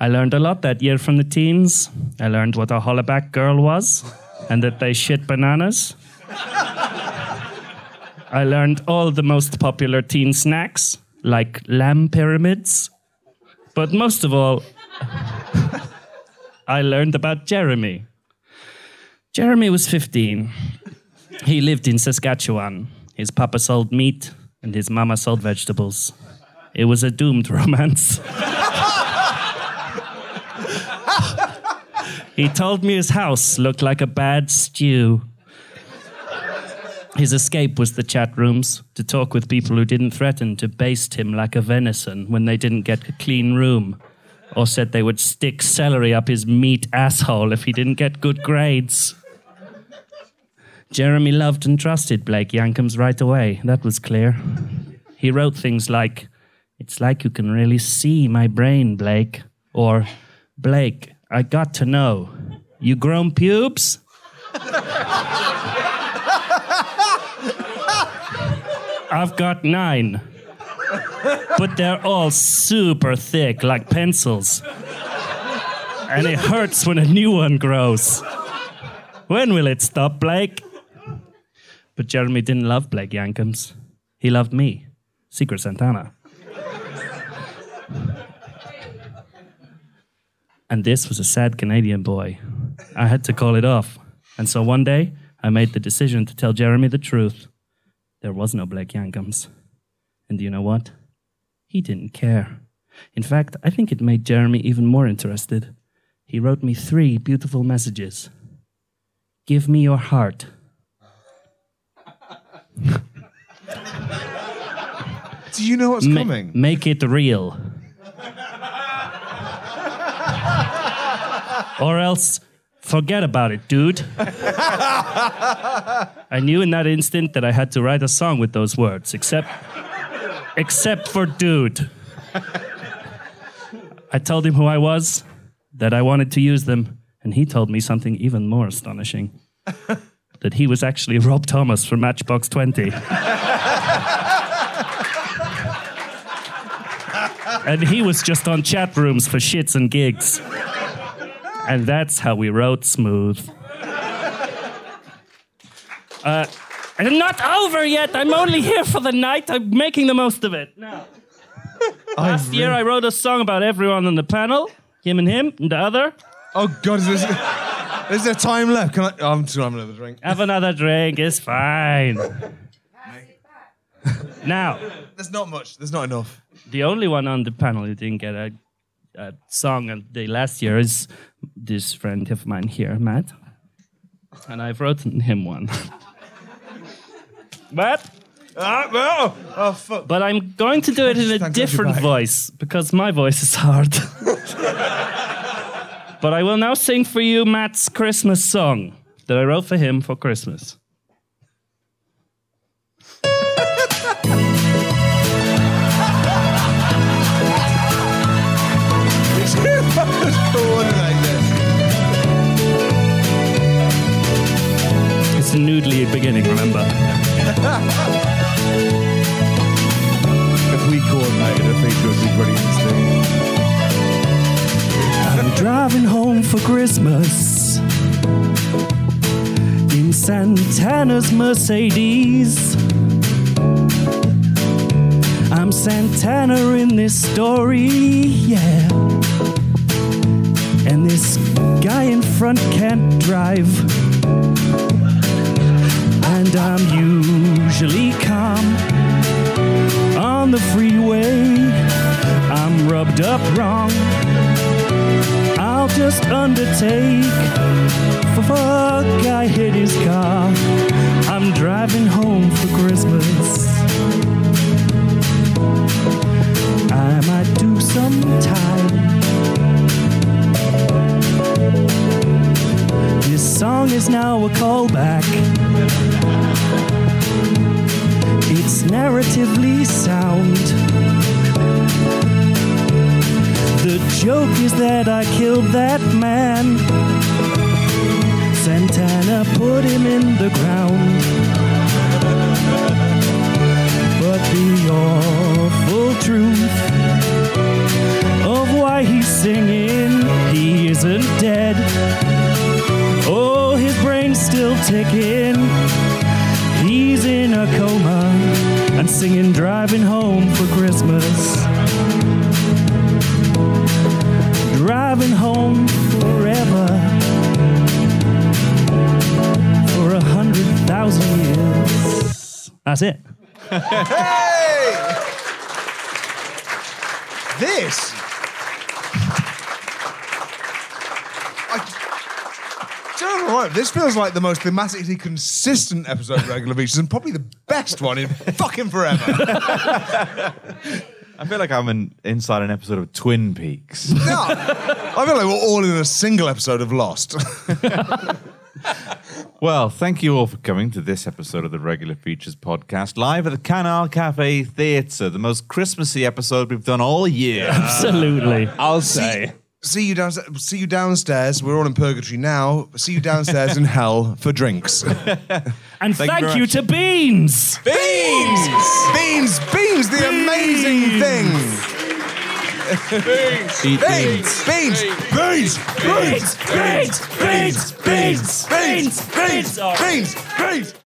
I learned a lot that year from the teens. I learned what a hollaback girl was, and that they shit bananas. I learned all the most popular teen snacks, like lamb pyramids. But most of all, I learned about Jeremy. Jeremy was 15. He lived in Saskatchewan. His papa sold meat, and his mama sold vegetables. It was a doomed romance. He told me his house looked like a bad stew. His escape was the chat rooms to talk with people who didn't threaten to baste him like a venison when they didn't get a clean room, or said they would stick celery up his meat asshole if he didn't get good grades. Jeremy loved and trusted Blake Yankums right away, that was clear. He wrote things like, It's like you can really see my brain, Blake. Or, Blake, I got to know. You grown pubes? I've got nine. But they're all super thick, like pencils. And it hurts when a new one grows. When will it stop, Blake? But Jeremy didn't love Blake Yankums. He loved me, Secret Santana. And this was a sad Canadian boy. I had to call it off. And so one day, I made the decision to tell Jeremy the truth. There was no Blake Yankums. And do you know what? He didn't care. In fact, I think it made Jeremy even more interested. He wrote me three beautiful messages Give me your heart. Do you know what's Ma- coming? make it real. Or else forget about it, dude. I knew in that instant that I had to write a song with those words, except except for dude. I told him who I was, that I wanted to use them, and he told me something even more astonishing. that he was actually Rob Thomas from Matchbox 20. and he was just on chat rooms for shits and gigs. And that's how we wrote Smooth. Uh, I'm not over yet. I'm only here for the night. I'm making the most of it. Now, last year I wrote a song about everyone on the panel, him and him, and the other. Oh God, is, this, is there time left? Can I? Oh, I'm just gonna have another drink. Have another drink. It's fine. now, There's not much. There's not enough. the only one on the panel who didn't get a, a song on the last year is this friend of mine here, Matt. And I've written him one. Matt? Ah, well, oh fuck. but I'm going to do it in a Thank different voice because my voice is hard. but I will now sing for you Matt's Christmas song that I wrote for him for Christmas. It's noodly beginning, remember? If we coordinated, I think it would be pretty interesting. I'm driving home for Christmas in Santana's Mercedes. I'm Santana in this story, yeah. And this guy in front can't drive. And I'm usually calm on the freeway. I'm rubbed up wrong. I'll just undertake for fuck, I hit his car. I'm driving home for Christmas. I might do some time. This song is now a callback. This feels like the most thematically consistent episode of Regular Features and probably the best one in fucking forever. I feel like I'm in, inside an episode of Twin Peaks. No, I feel like we're all in a single episode of Lost. well, thank you all for coming to this episode of the Regular Features podcast, live at the Canal Cafe Theatre, the most Christmassy episode we've done all year. Absolutely. I'll say. See you downstairs. See you downstairs. We're all in purgatory now. See you downstairs in hell for drinks. And Thank thank, you you to Beans. Beans, beans, beans. The amazing thing. Eat Beans, beans, beans, beans, Beans, beans, beans, beans, beans, beans. beans, beans.